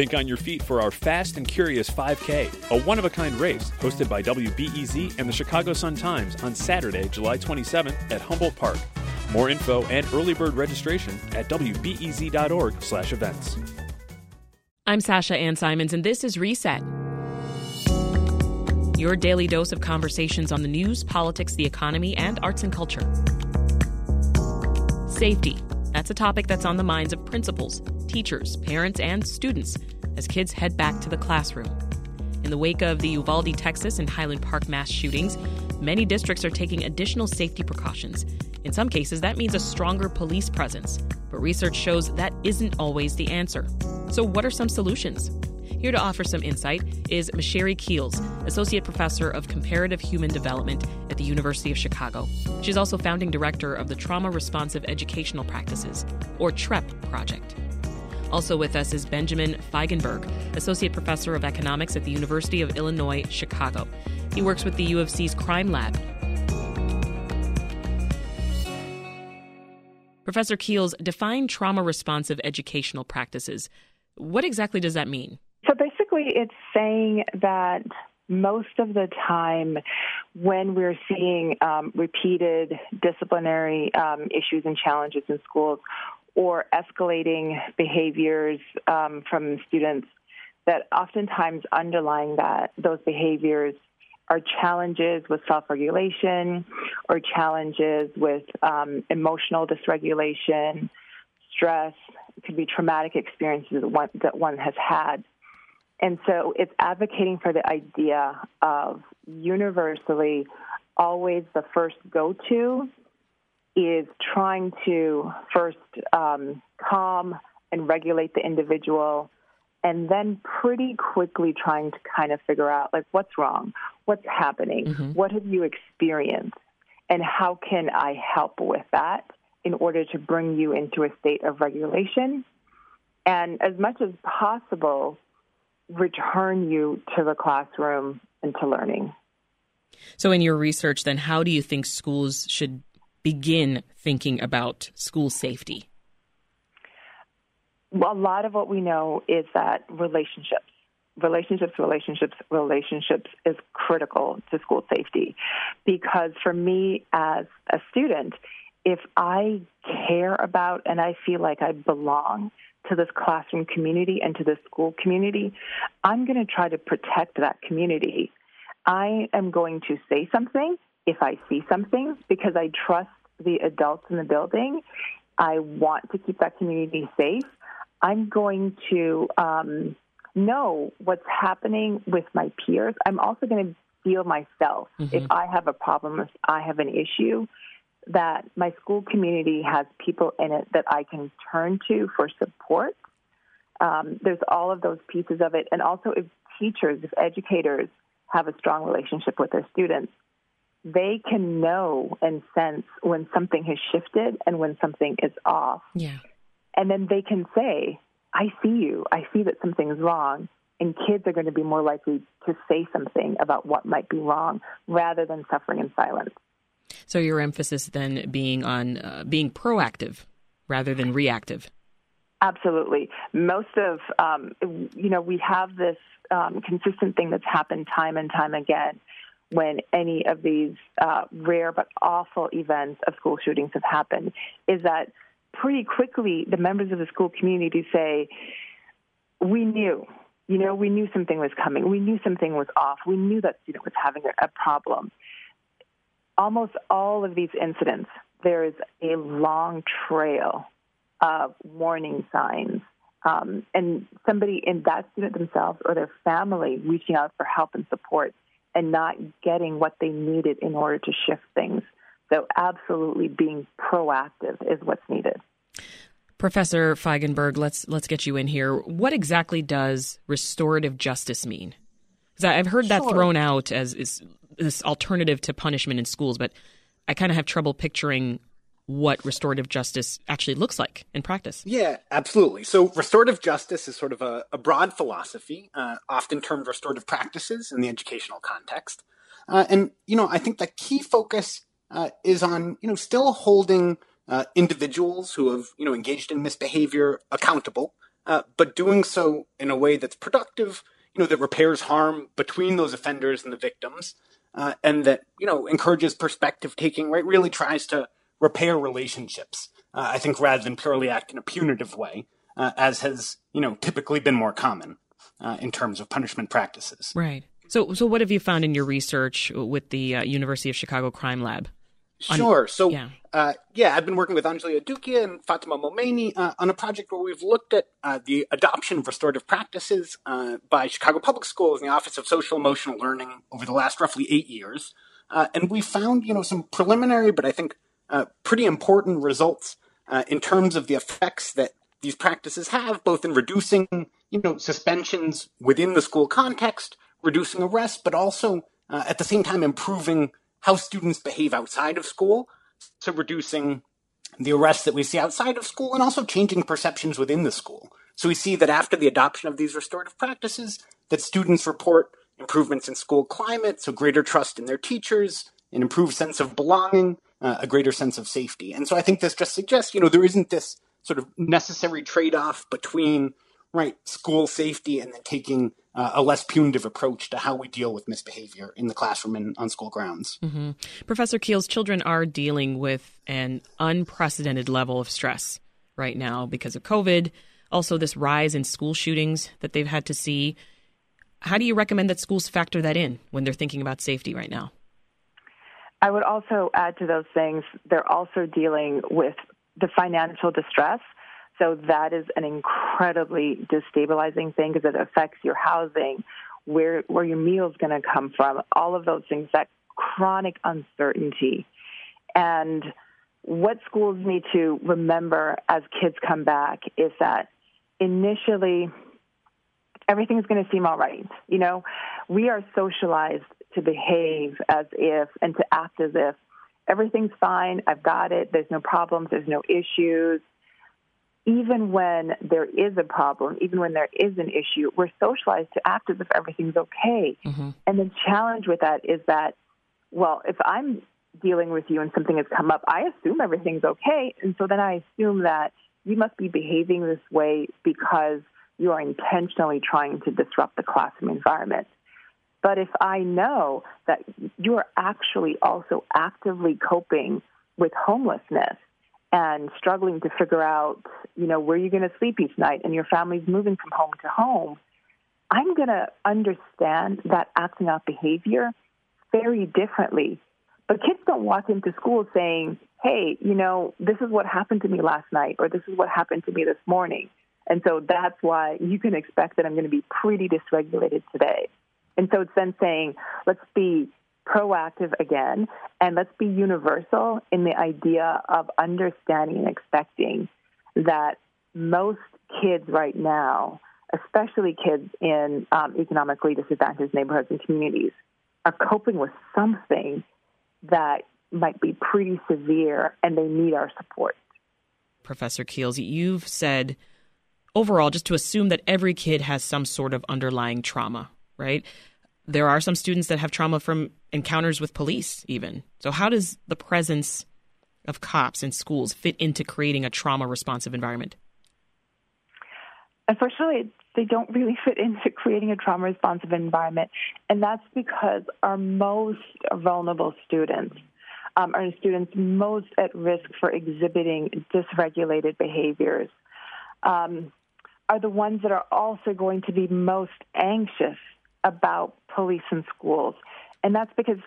Think on your feet for our Fast and Curious 5K, a one of a kind race hosted by WBEZ and the Chicago Sun Times on Saturday, July 27th at Humboldt Park. More info and early bird registration at wbez.org/events. I'm Sasha Ann Simons and this is Reset. Your daily dose of conversations on the news, politics, the economy, and arts and culture. Safety. That's a topic that's on the minds of principals, teachers, parents, and students as kids head back to the classroom. In the wake of the Uvalde, Texas, and Highland Park mass shootings, many districts are taking additional safety precautions. In some cases, that means a stronger police presence, but research shows that isn't always the answer. So, what are some solutions? Here to offer some insight is Micere Keels, Associate Professor of Comparative Human Development at the University of Chicago. She's also founding director of the Trauma Responsive Educational Practices, or TREP, project. Also with us is Benjamin Feigenberg, Associate Professor of Economics at the University of Illinois, Chicago. He works with the U of C's Crime Lab. Professor Keels, define trauma responsive educational practices. What exactly does that mean? Basically, it's saying that most of the time when we're seeing um, repeated disciplinary um, issues and challenges in schools or escalating behaviors um, from students, that oftentimes underlying that those behaviors are challenges with self-regulation or challenges with um, emotional dysregulation, stress. It could be traumatic experiences that one, that one has had. And so it's advocating for the idea of universally always the first go to is trying to first um, calm and regulate the individual and then pretty quickly trying to kind of figure out like what's wrong? What's happening? Mm-hmm. what have you experienced? And how can i help with that in order to bring you into a state of regulation? And as much as possible return you to the classroom and to learning. So, in your research, then, how do you think schools should begin thinking about school safety? Well, a lot of what we know is that relationships, relationships, relationships, relationships is critical to school safety. Because for me as a student, if I care about and I feel like I belong, to this classroom community and to the school community, I'm going to try to protect that community. I am going to say something if I see something because I trust the adults in the building. I want to keep that community safe. I'm going to um, know what's happening with my peers. I'm also going to feel myself mm-hmm. if I have a problem, if I have an issue that my school community has people in it that I can turn to for support. Um, there's all of those pieces of it. And also, if teachers, if educators have a strong relationship with their students, they can know and sense when something has shifted and when something is off. Yeah. And then they can say, I see you. I see that something's wrong. And kids are going to be more likely to say something about what might be wrong rather than suffering in silence. So your emphasis then being on uh, being proactive rather than reactive. Absolutely. Most of, um, you know, we have this um, consistent thing that's happened time and time again when any of these uh, rare but awful events of school shootings have happened is that pretty quickly the members of the school community say, we knew, you know, we knew something was coming. We knew something was off. We knew that student was having a, a problem almost all of these incidents, there is a long trail of warning signs. Um, and somebody in that student themselves or their family reaching out for help and support and not getting what they needed in order to shift things. So, absolutely being proactive is what's needed. Professor Feigenberg, let's let's get you in here. What exactly does restorative justice mean? Because I've heard that sure. thrown out as is this alternative to punishment in schools, but I kind of have trouble picturing what restorative justice actually looks like in practice. Yeah, absolutely. So, restorative justice is sort of a, a broad philosophy, uh, often termed restorative practices in the educational context. Uh, and, you know, I think the key focus uh, is on, you know, still holding uh, individuals who have, you know, engaged in misbehavior accountable uh, but doing so in a way that's productive, you know, that repairs harm between those offenders and the victims, uh, and that you know encourages perspective taking. Right, really tries to repair relationships. Uh, I think rather than purely act in a punitive way, uh, as has you know typically been more common uh, in terms of punishment practices. Right. So, so what have you found in your research with the uh, University of Chicago Crime Lab? Sure. So, yeah. Uh, yeah, I've been working with Anjali Adukia and Fatima Momeni uh, on a project where we've looked at uh, the adoption of restorative practices uh, by Chicago Public Schools in the Office of Social Emotional Learning over the last roughly eight years. Uh, and we found, you know, some preliminary, but I think uh, pretty important results in terms of the effects that these practices have, both in reducing, you know, suspensions within the school context, reducing arrests, but also at the same time improving how students behave outside of school. So reducing the arrests that we see outside of school and also changing perceptions within the school. So we see that after the adoption of these restorative practices, that students report improvements in school climate, so greater trust in their teachers, an improved sense of belonging, uh, a greater sense of safety. And so I think this just suggests, you know, there isn't this sort of necessary trade-off between right school safety and then taking uh, a less punitive approach to how we deal with misbehavior in the classroom and on school grounds. Mm-hmm. Professor Keels, children are dealing with an unprecedented level of stress right now because of COVID, also this rise in school shootings that they've had to see. How do you recommend that schools factor that in when they're thinking about safety right now? I would also add to those things, they're also dealing with the financial distress so that is an incredibly destabilizing thing because it affects your housing, where where your meal's going to come from, all of those things. That chronic uncertainty, and what schools need to remember as kids come back is that initially everything is going to seem all right. You know, we are socialized to behave as if and to act as if everything's fine. I've got it. There's no problems. There's no issues even when there is a problem, even when there is an issue, we're socialized to act as if everything's okay. Mm-hmm. And the challenge with that is that, well, if I'm dealing with you and something has come up, I assume everything's okay. And so then I assume that you must be behaving this way because you are intentionally trying to disrupt the classroom environment. But if I know that you are actually also actively coping with homelessness, and struggling to figure out, you know, where you're going to sleep each night and your family's moving from home to home, I'm going to understand that acting out behavior very differently. But kids don't walk into school saying, hey, you know, this is what happened to me last night or this is what happened to me this morning. And so that's why you can expect that I'm going to be pretty dysregulated today. And so it's then saying, let's be proactive again, and let's be universal in the idea of understanding and expecting that most kids right now, especially kids in um, economically disadvantaged neighborhoods and communities, are coping with something that might be pretty severe and they need our support. Professor Keels, you've said overall just to assume that every kid has some sort of underlying trauma, right? There are some students that have trauma from encounters with police, even. So, how does the presence of cops in schools fit into creating a trauma responsive environment? Unfortunately, they don't really fit into creating a trauma responsive environment. And that's because our most vulnerable students um, are students most at risk for exhibiting dysregulated behaviors. Um, are the ones that are also going to be most anxious about police and schools. And that's because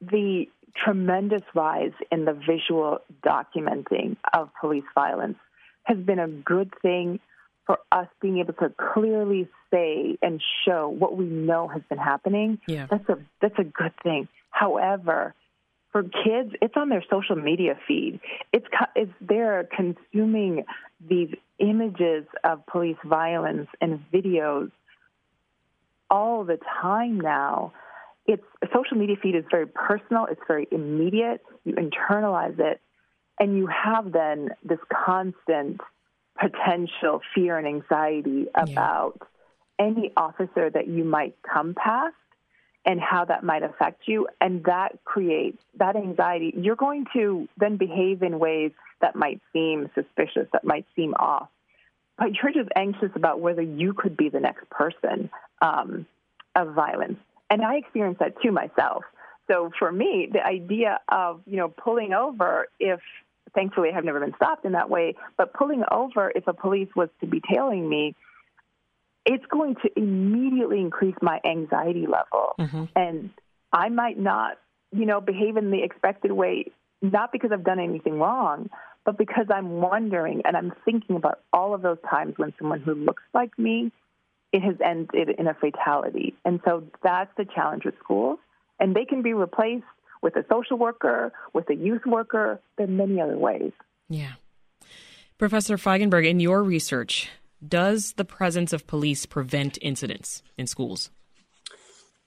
the tremendous rise in the visual documenting of police violence has been a good thing for us being able to clearly say and show what we know has been happening. Yeah. That's a that's a good thing. However, for kids, it's on their social media feed. It's it's they're consuming these images of police violence and videos all the time now. It's social media feed is very personal. It's very immediate. You internalize it, and you have then this constant potential fear and anxiety about yeah. any officer that you might come past and how that might affect you. And that creates that anxiety. You're going to then behave in ways that might seem suspicious, that might seem off. But you're just anxious about whether you could be the next person um, of violence. And I experienced that too myself. So for me, the idea of you know pulling over if thankfully I've never been stopped in that way, but pulling over if a police was to be tailing me, it's going to immediately increase my anxiety level, mm-hmm. and I might not you know behave in the expected way, not because I've done anything wrong, but because I'm wondering and I'm thinking about all of those times when someone who looks like me, it has ended in a fatality. And so that's the challenge with schools. And they can be replaced with a social worker, with a youth worker. There are many other ways. Yeah. Professor Feigenberg, in your research, does the presence of police prevent incidents in schools?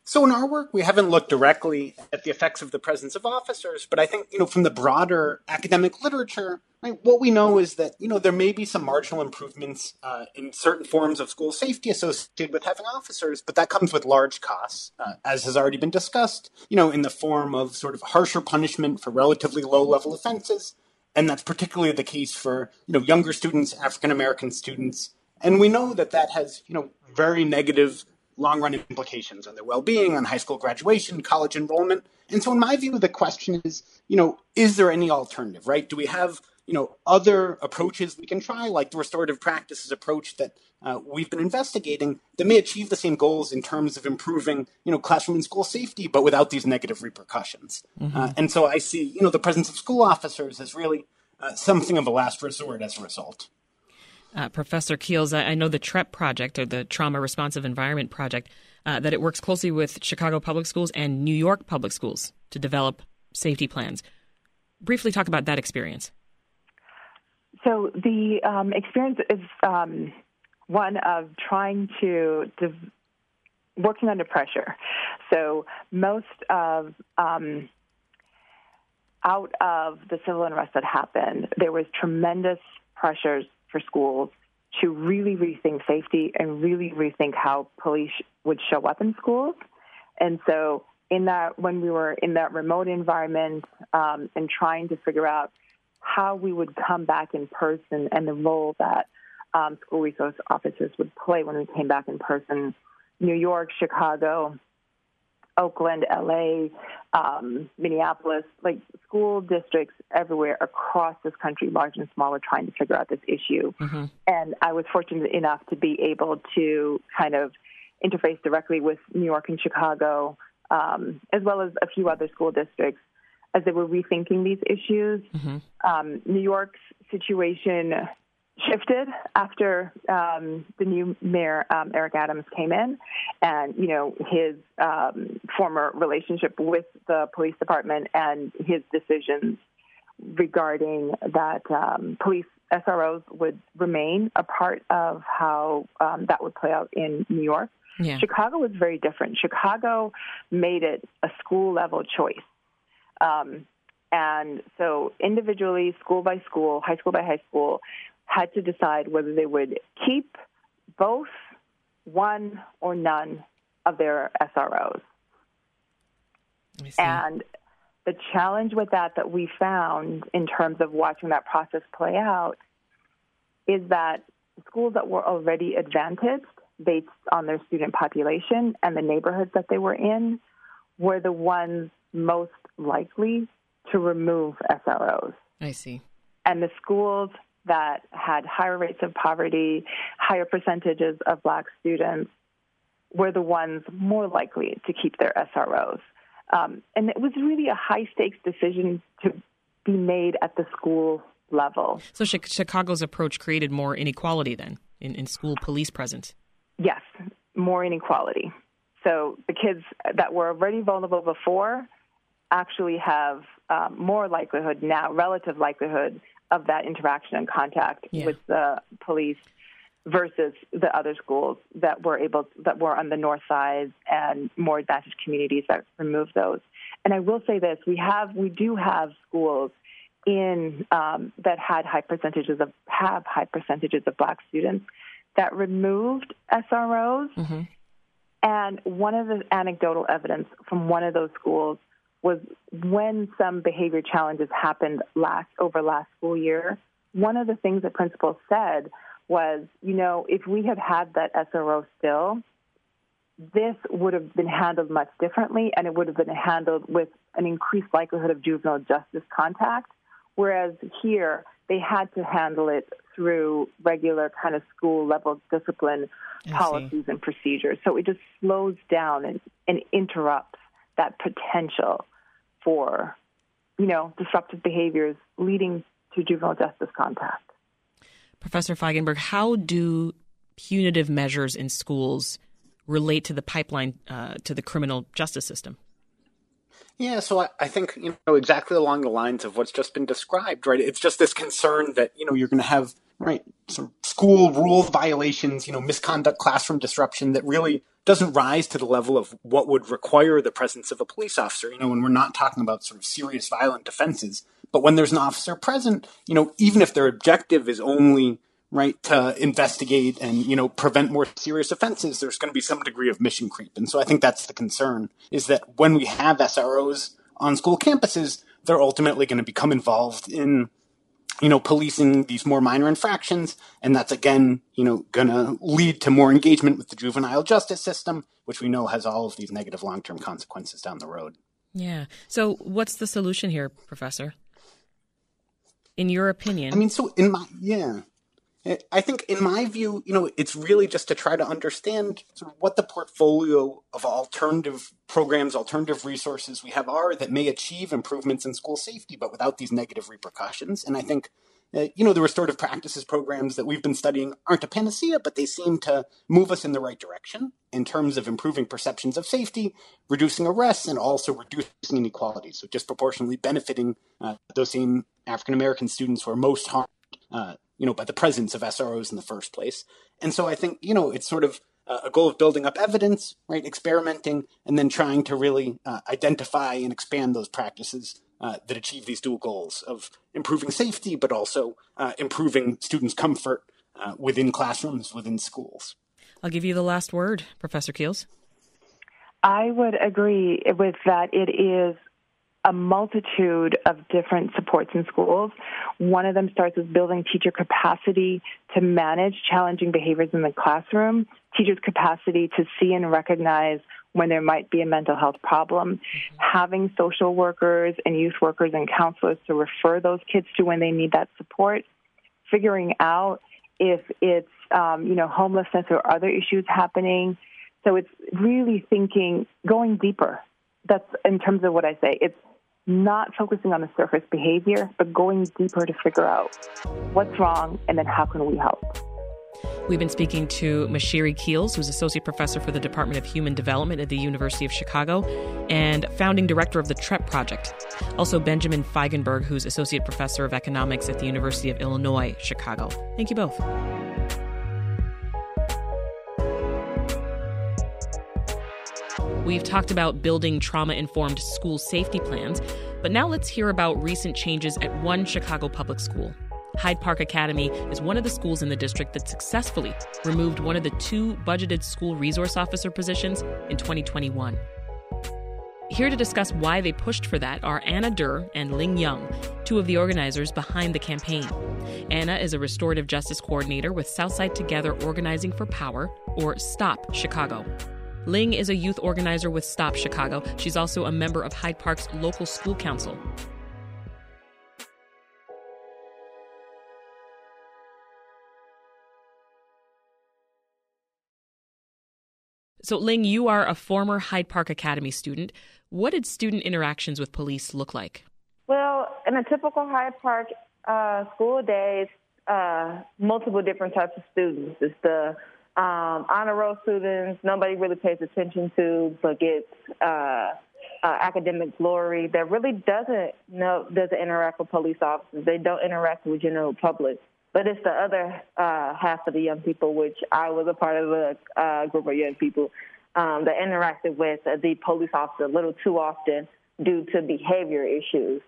So in our work, we haven't looked directly at the effects of the presence of officers, but I think, you know, from the broader academic literature, right, what we know is that, you know, there may be some marginal improvements uh, in certain forms of school safety associated with having officers, but that comes with large costs, uh, as has already been discussed, you know, in the form of sort of harsher punishment for relatively low level offenses. And that's particularly the case for, you know, younger students, African American students. And we know that that has, you know, very negative long run implications on their well being, on high school graduation, college enrollment. And so, in my view, the question is, you know, is there any alternative, right? Do we have, you know, other approaches we can try, like the restorative practices approach that uh, we've been investigating, that may achieve the same goals in terms of improving, you know, classroom and school safety, but without these negative repercussions. Mm-hmm. Uh, and so, I see, you know, the presence of school officers as really uh, something of a last resort as a result. Uh, Professor Keels, I, I, know the TREP project or the Trauma Responsive Environment Project, uh, that it works closely with Chicago Public Schools and New York Public Schools to develop safety plans. Briefly talk about that experience. So the um, experience is um, one of trying to, to, working under pressure. So most of um, out of the civil unrest that happened, there was tremendous pressures for schools to really rethink safety and really rethink how police would show up in schools. And so, in that, when we were in that remote environment um, and trying to figure out how we would come back in person and the role that um, school resource officers would play when we came back in person, New York, Chicago, Oakland, LA, um, Minneapolis, like school districts everywhere across this country, large and small, are trying to figure out this issue. Mm-hmm. And I was fortunate enough to be able to kind of interface directly with New York and Chicago, um, as well as a few other school districts as they were rethinking these issues. Mm-hmm. Um, New York's situation shifted after um, the new mayor um, Eric Adams came in, and you know his um, former relationship with the police department and his decisions regarding that um, police SROs would remain a part of how um, that would play out in New York. Yeah. Chicago was very different. Chicago made it a school level choice. Um, and so, individually, school by school, high school by high school, had to decide whether they would keep both, one, or none of their SROs. And the challenge with that that we found in terms of watching that process play out is that schools that were already advantaged based on their student population and the neighborhoods that they were in were the ones most likely to remove SROs. I see. And the schools that had higher rates of poverty, higher percentages of black students, were the ones more likely to keep their SROs. Um, and it was really a high stakes decision to be made at the school level. So Chicago's approach created more inequality then in, in school police presence? Yes, more inequality. So the kids that were already vulnerable before actually have um, more likelihood now, relative likelihood of that interaction and contact yeah. with the police versus the other schools that were able that were on the north side and more advantaged communities that removed those. And I will say this: we have we do have schools in um, that had high percentages of have high percentages of black students that removed SROs. Mm-hmm. And one of the anecdotal evidence from one of those schools was when some behavior challenges happened last over last school year. One of the things that principals said was, you know, if we had had that SRO still, this would have been handled much differently and it would have been handled with an increased likelihood of juvenile justice contact. Whereas here, they had to handle it through regular kind of school level discipline I policies see. and procedures. So it just slows down and, and interrupts that potential for, you know, disruptive behaviors leading to juvenile justice contact. Professor Feigenberg, how do punitive measures in schools relate to the pipeline uh, to the criminal justice system? Yeah, so I, I, think you know exactly along the lines of what's just been described, right? It's just this concern that you know you're going to have right sort of school rule violations, you know, misconduct, classroom disruption that really doesn't rise to the level of what would require the presence of a police officer. You know, when we're not talking about sort of serious violent offenses, but when there's an officer present, you know, even if their objective is only right to investigate and you know prevent more serious offenses there's going to be some degree of mission creep and so i think that's the concern is that when we have sros on school campuses they're ultimately going to become involved in you know policing these more minor infractions and that's again you know going to lead to more engagement with the juvenile justice system which we know has all of these negative long-term consequences down the road. Yeah. So what's the solution here professor? In your opinion? I mean so in my yeah I think, in my view, you know, it's really just to try to understand sort of what the portfolio of alternative programs, alternative resources we have are that may achieve improvements in school safety, but without these negative repercussions. And I think, uh, you know, the restorative practices programs that we've been studying aren't a panacea, but they seem to move us in the right direction in terms of improving perceptions of safety, reducing arrests, and also reducing inequality. So disproportionately benefiting uh, those same African American students who are most harmed. Uh, you know, by the presence of SROs in the first place. And so I think, you know, it's sort of a goal of building up evidence, right? Experimenting, and then trying to really uh, identify and expand those practices uh, that achieve these dual goals of improving safety, but also uh, improving students' comfort uh, within classrooms, within schools. I'll give you the last word, Professor Keels. I would agree with that. It is a multitude of different supports in schools. One of them starts with building teacher capacity to manage challenging behaviors in the classroom, teachers' capacity to see and recognize when there might be a mental health problem, mm-hmm. having social workers and youth workers and counselors to refer those kids to when they need that support, figuring out if it's um, you know homelessness or other issues happening. So it's really thinking, going deeper. That's in terms of what I say. It's not focusing on the surface behavior, but going deeper to figure out what's wrong and then how can we help. We've been speaking to Micere Keels, who's Associate Professor for the Department of Human Development at the University of Chicago and founding director of the TREP Project. Also, Benjamin Feigenberg, who's Associate Professor of Economics at the University of Illinois, Chicago. Thank you both. We've talked about building trauma informed school safety plans, but now let's hear about recent changes at one Chicago public school. Hyde Park Academy is one of the schools in the district that successfully removed one of the two budgeted school resource officer positions in 2021. Here to discuss why they pushed for that are Anna Durr and Ling Young, two of the organizers behind the campaign. Anna is a restorative justice coordinator with Southside Together Organizing for Power, or STOP Chicago. Ling is a youth organizer with Stop Chicago. She's also a member of Hyde Park's local school council. So, Ling, you are a former Hyde Park Academy student. What did student interactions with police look like? Well, in a typical Hyde Park uh, school day, uh, multiple different types of students. It's the um, honor roll students, nobody really pays attention to, but gets uh, uh, academic glory. That really doesn't know doesn't interact with police officers. They don't interact with general public. But it's the other uh, half of the young people, which I was a part of a uh, group of young people um, that interacted with the police officer a little too often due to behavior issues.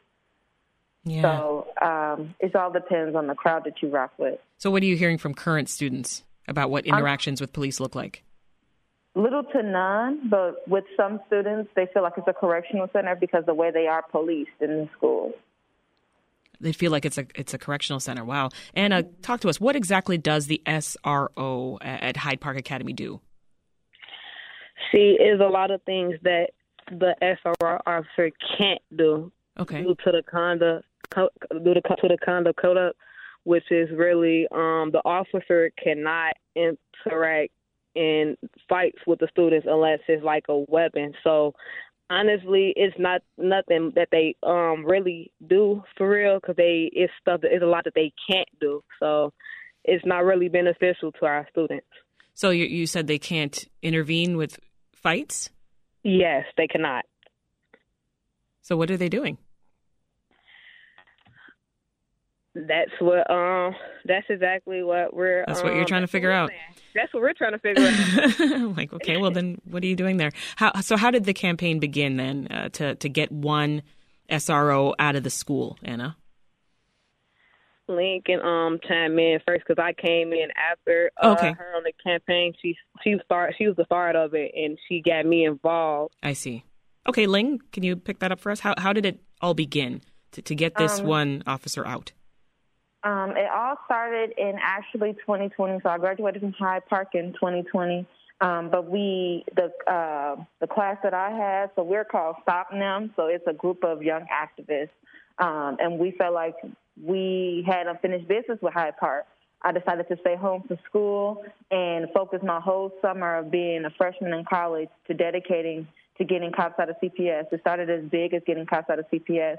Yeah. So um, it all depends on the crowd that you rock with. So, what are you hearing from current students? About what interactions with police look like? Little to none, but with some students, they feel like it's a correctional center because the way they are policed in the school. they feel like it's a it's a correctional center. Wow. Anna, talk to us. What exactly does the SRO at Hyde Park Academy do? She is a lot of things that the SRO officer can't do. Okay. Due to the conduct, due to, to the conduct code which is really um, the officer cannot interact in fights with the students unless it's like a weapon. So honestly, it's not nothing that they um really do for real because they it's stuff that it's a lot that they can't do. So it's not really beneficial to our students. So you you said they can't intervene with fights? Yes, they cannot. So what are they doing? That's what um that's exactly what we're That's what um, you're trying to figure out. That's what we're trying to figure out. like, okay, well then what are you doing there? How so how did the campaign begin then uh, to to get one SRO out of the school, Anna? Lincoln um chime in first because I came in after uh, okay. her on the campaign. She she start she was the start of it and she got me involved. I see. Okay, Ling, can you pick that up for us? How how did it all begin to, to get this um, one officer out? Um, it all started in actually 2020. So I graduated from Hyde Park in 2020. Um, but we, the uh, the class that I had, so we're called Stop Them. So it's a group of young activists, um, and we felt like we had unfinished business with Hyde Park. I decided to stay home from school and focus my whole summer of being a freshman in college to dedicating to getting cops out of CPS. It started as big as getting cops out of CPS.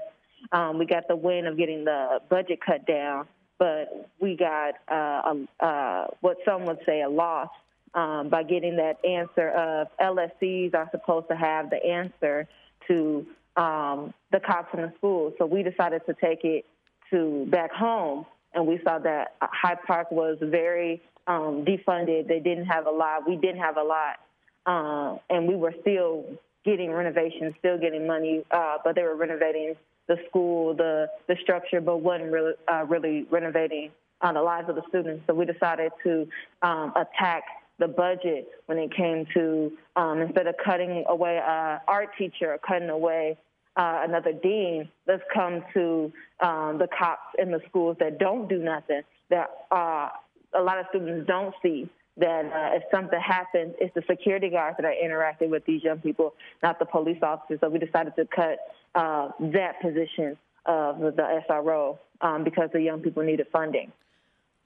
Um, we got the win of getting the budget cut down, but we got uh, a, uh, what some would say a loss um, by getting that answer of LSCs are supposed to have the answer to um, the cops in the schools. So we decided to take it to back home, and we saw that Hyde Park was very um, defunded. They didn't have a lot. We didn't have a lot, uh, and we were still getting renovations, still getting money, uh, but they were renovating the school, the the structure, but wasn't really uh, really renovating uh, the lives of the students. So we decided to um, attack the budget when it came to um, instead of cutting away an art teacher or cutting away uh, another dean, let's come to um, the cops in the schools that don't do nothing, that uh, a lot of students don't see that uh, if something happens, it's the security guards that are interacting with these young people, not the police officers. So we decided to cut uh, that position of the SRO um, because the young people needed funding.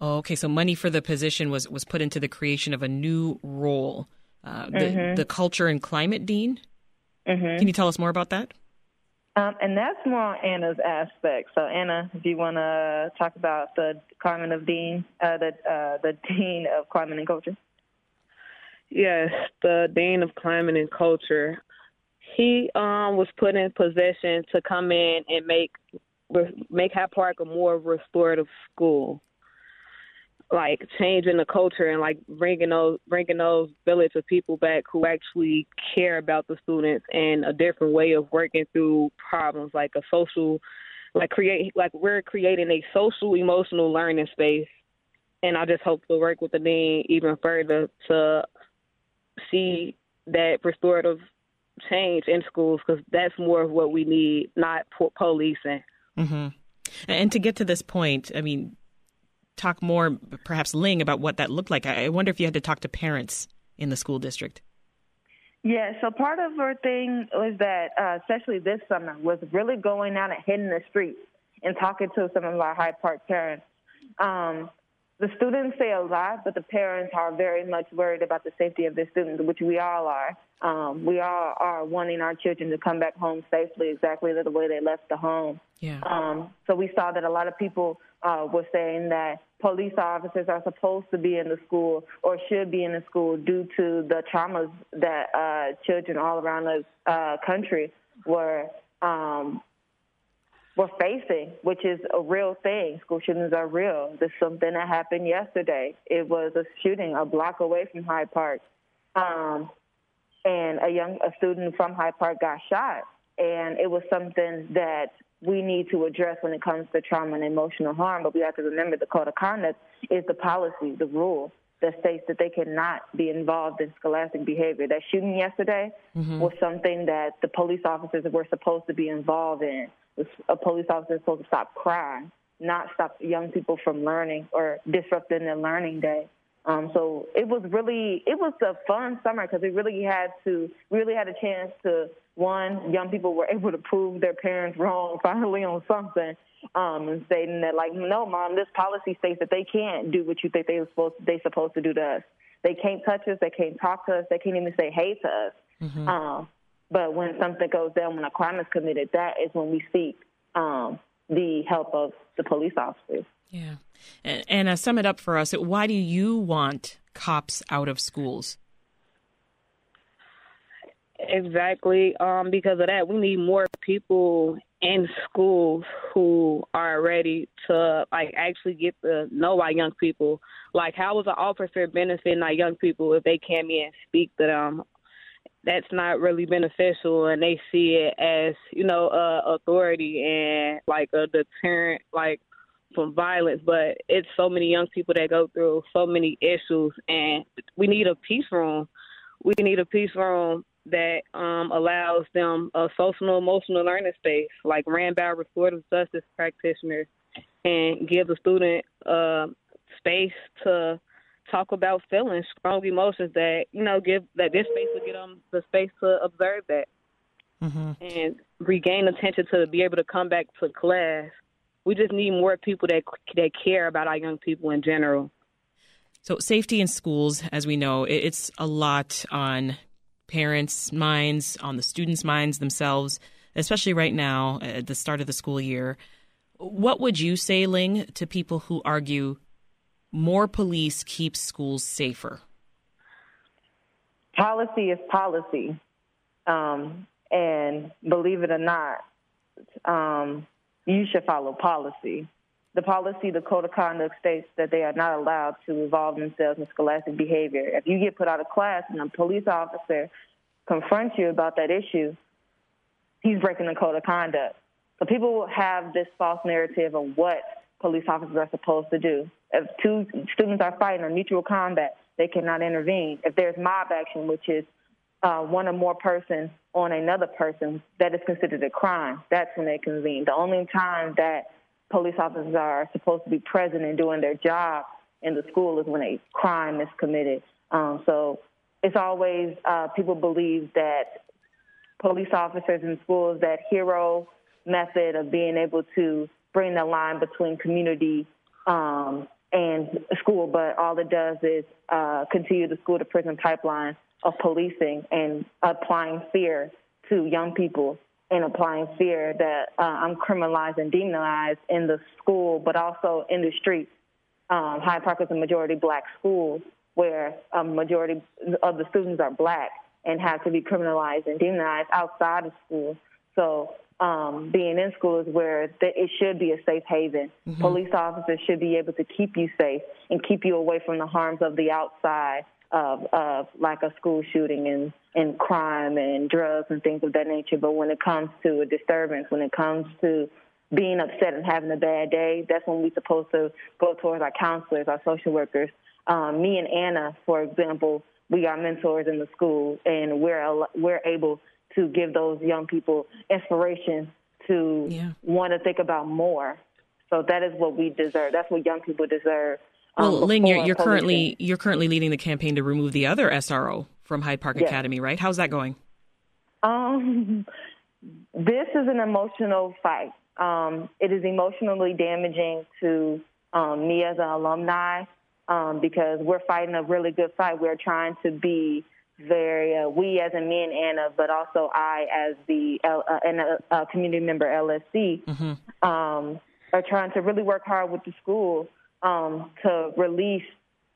Oh, okay. So money for the position was, was put into the creation of a new role, uh, the, mm-hmm. the culture and climate dean. Mm-hmm. Can you tell us more about that? Um, and that's more on Anna's aspect. So, Anna, do you want to talk about the climate of dean, uh, the uh, the dean of climate and culture. Yes, the dean of climate and culture. He um, was put in position to come in and make make Hyde Park a more restorative school like changing the culture and like bringing those bringing those village of people back who actually care about the students and a different way of working through problems like a social like create like we're creating a social emotional learning space and I just hope to work with the dean even further to see that restorative change in schools because that's more of what we need, not policing. Mm-hmm. And to get to this point, I mean, talk more, perhaps Ling, about what that looked like. I wonder if you had to talk to parents in the school district. Yeah, so part of our thing was that, uh, especially this summer, was really going out and hitting the streets and talking to some of our Hyde Park parents. Um, the students say a lot, but the parents are very much worried about the safety of their students, which we all are. Um, we all are wanting our children to come back home safely, exactly the way they left the home. Yeah. Um, so we saw that a lot of people uh, were saying that police officers are supposed to be in the school or should be in the school due to the traumas that uh, children all around the uh, country were um, were facing, which is a real thing. School shootings are real. There's something that happened yesterday. It was a shooting a block away from Hyde Park, um, and a young a student from Hyde Park got shot. And it was something that we need to address when it comes to trauma and emotional harm. But we have to remember the code of conduct is the policy, the rule that states that they cannot be involved in scholastic behavior. That shooting yesterday mm-hmm. was something that the police officers were supposed to be involved in. A police officer is supposed to stop crime, not stop young people from learning or disrupting their learning day. Um, so it was really it was a fun summer because we really had to really had a chance to one young people were able to prove their parents wrong finally on something um, and stating that like no mom this policy states that they can't do what you think they were supposed they supposed to do to us. They can't touch us they can't talk to us they can't even say hey to us. Mm-hmm. um, but when something goes down when a crime is committed that is when we seek um, the help of the police officers. Yeah and, and uh, sum it up for us. Why do you want cops out of schools? Exactly. Um, because of that, we need more people in schools who are ready to like actually get to know our young people. Like, how is an officer benefiting our young people if they can't and speak to them? That's not really beneficial, and they see it as you know, uh, authority and like a deterrent, like from violence, but it's so many young people that go through so many issues, and we need a peace room. We need a peace room that um, allows them a social emotional learning space, like ran by restorative justice practitioners, and give the student uh, space to talk about feelings, strong emotions that you know give that this space will give them the space to observe that mm-hmm. and regain attention to be able to come back to class we just need more people that that care about our young people in general. So safety in schools, as we know, it's a lot on parents' minds, on the students' minds themselves, especially right now at the start of the school year. What would you say, Ling, to people who argue more police keeps schools safer? Policy is policy. Um, and believe it or not, um, you should follow policy. The policy, the code of conduct states that they are not allowed to involve themselves in scholastic behavior. If you get put out of class and a police officer confronts you about that issue, he's breaking the code of conduct. So people will have this false narrative of what police officers are supposed to do. If two students are fighting or mutual combat, they cannot intervene. If there's mob action, which is uh, one or more persons on another person, that is considered a crime. That's when they convene. The only time that police officers are supposed to be present and doing their job in the school is when a crime is committed. Um, so it's always uh, people believe that police officers in schools that hero method of being able to bring the line between community um, and school, but all it does is uh, continue the school to prison pipeline of policing and applying fear to young people and applying fear that uh, I'm criminalized and demonized in the school, but also in the streets. Um, Hyde Park is a majority black school where a majority of the students are black and have to be criminalized and demonized outside of school. So um, being in school is where the, it should be a safe haven. Mm-hmm. Police officers should be able to keep you safe and keep you away from the harms of the outside of, of like a school shooting and, and crime and drugs and things of that nature. But when it comes to a disturbance, when it comes to being upset and having a bad day, that's when we're supposed to go towards our counselors, our social workers. Um, me and Anna, for example, we are mentors in the school, and we're we're able to give those young people inspiration to yeah. want to think about more. So that is what we deserve. That's what young people deserve. Um, well, Ling, you're, you're currently you're currently leading the campaign to remove the other SRO from Hyde Park yes. Academy, right? How's that going? Um, this is an emotional fight. Um, it is emotionally damaging to um, me as an alumni um, because we're fighting a really good fight. We're trying to be very uh, we as a me and Anna, but also I as the uh, and a, a community member LSC mm-hmm. um, are trying to really work hard with the school um, to release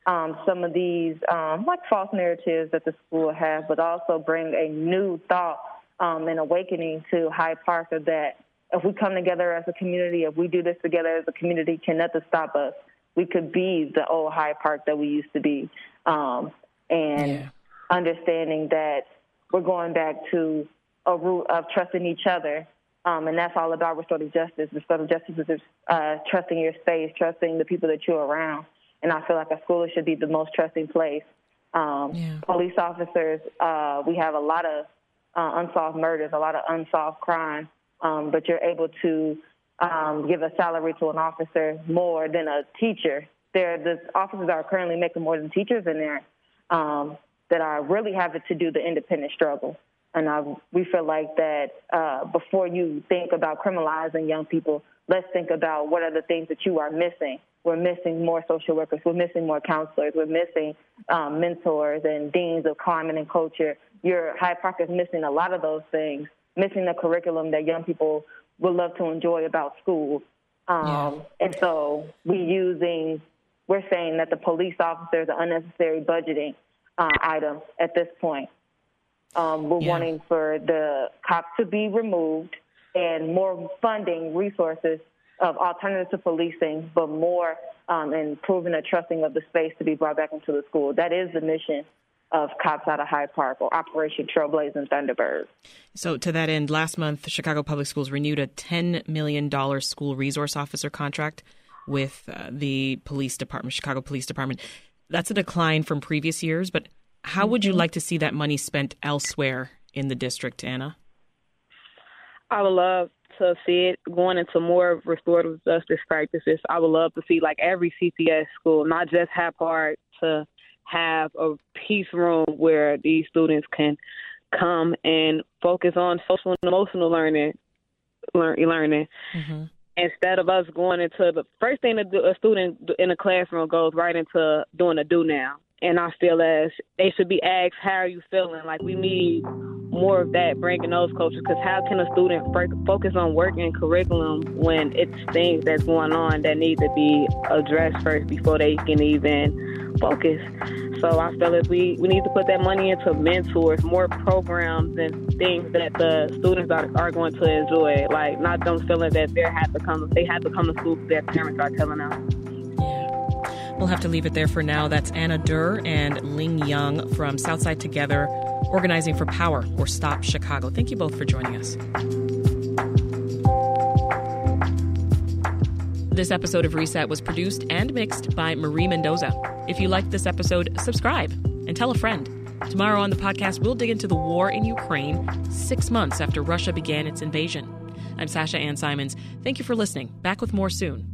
um, some of these um, like false narratives that the school has, but also bring a new thought um, and awakening to Hyde Park of that if we come together as a community, if we do this together as a community, can nothing stop us. We could be the old Hyde Park that we used to be. Um, and yeah. understanding that we're going back to a root of trusting each other um, and that's all about restorative justice. Restorative justice is uh, trusting your space, trusting the people that you're around. And I feel like a school should be the most trusting place. Um, yeah. Police officers, uh, we have a lot of uh, unsolved murders, a lot of unsolved crime. um, but you're able to um, give a salary to an officer more than a teacher. There, the officers are currently making more than teachers in there um, that are really having to do the independent struggle. And I, we feel like that uh, before you think about criminalizing young people, let's think about what are the things that you are missing. We're missing more social workers. We're missing more counselors. We're missing um, mentors and deans of climate and culture. Your Hyde Park is missing a lot of those things, missing the curriculum that young people would love to enjoy about school. Um, yeah. And so we using, we're saying that the police officers are unnecessary budgeting uh, item at this point. Um, we're yeah. wanting for the cops to be removed and more funding resources of alternative to policing, but more um, improving the trusting of the space to be brought back into the school. That is the mission of Cops Out of Hyde Park or Operation Trailblazing Thunderbird. So, to that end, last month, Chicago Public Schools renewed a $10 million school resource officer contract with uh, the police department, Chicago Police Department. That's a decline from previous years, but how would you mm-hmm. like to see that money spent elsewhere in the district, Anna? I would love to see it going into more restorative justice practices. I would love to see like every CPS school, not just Hyde Park, to have a peace room where these students can come and focus on social and emotional learning, learn, learning. Mm-hmm. Instead of us going into the first thing a student in a classroom goes right into doing a do now and I feel as they should be asked, "How are you feeling?" Like we need more of that, bringing those coaches. Because how can a student focus on work and curriculum when it's things that's going on that need to be addressed first before they can even focus? So I feel as we we need to put that money into mentors, more programs and things that the students are, are going to enjoy. Like not them feeling that they have to come they have to come to school because their parents are telling them. We'll have to leave it there for now. That's Anna Durr and Ling Young from Southside Together, Organizing for Power or Stop Chicago. Thank you both for joining us. This episode of Reset was produced and mixed by Marie Mendoza. If you liked this episode, subscribe and tell a friend. Tomorrow on the podcast, we'll dig into the war in Ukraine six months after Russia began its invasion. I'm Sasha Ann Simons. Thank you for listening. Back with more soon.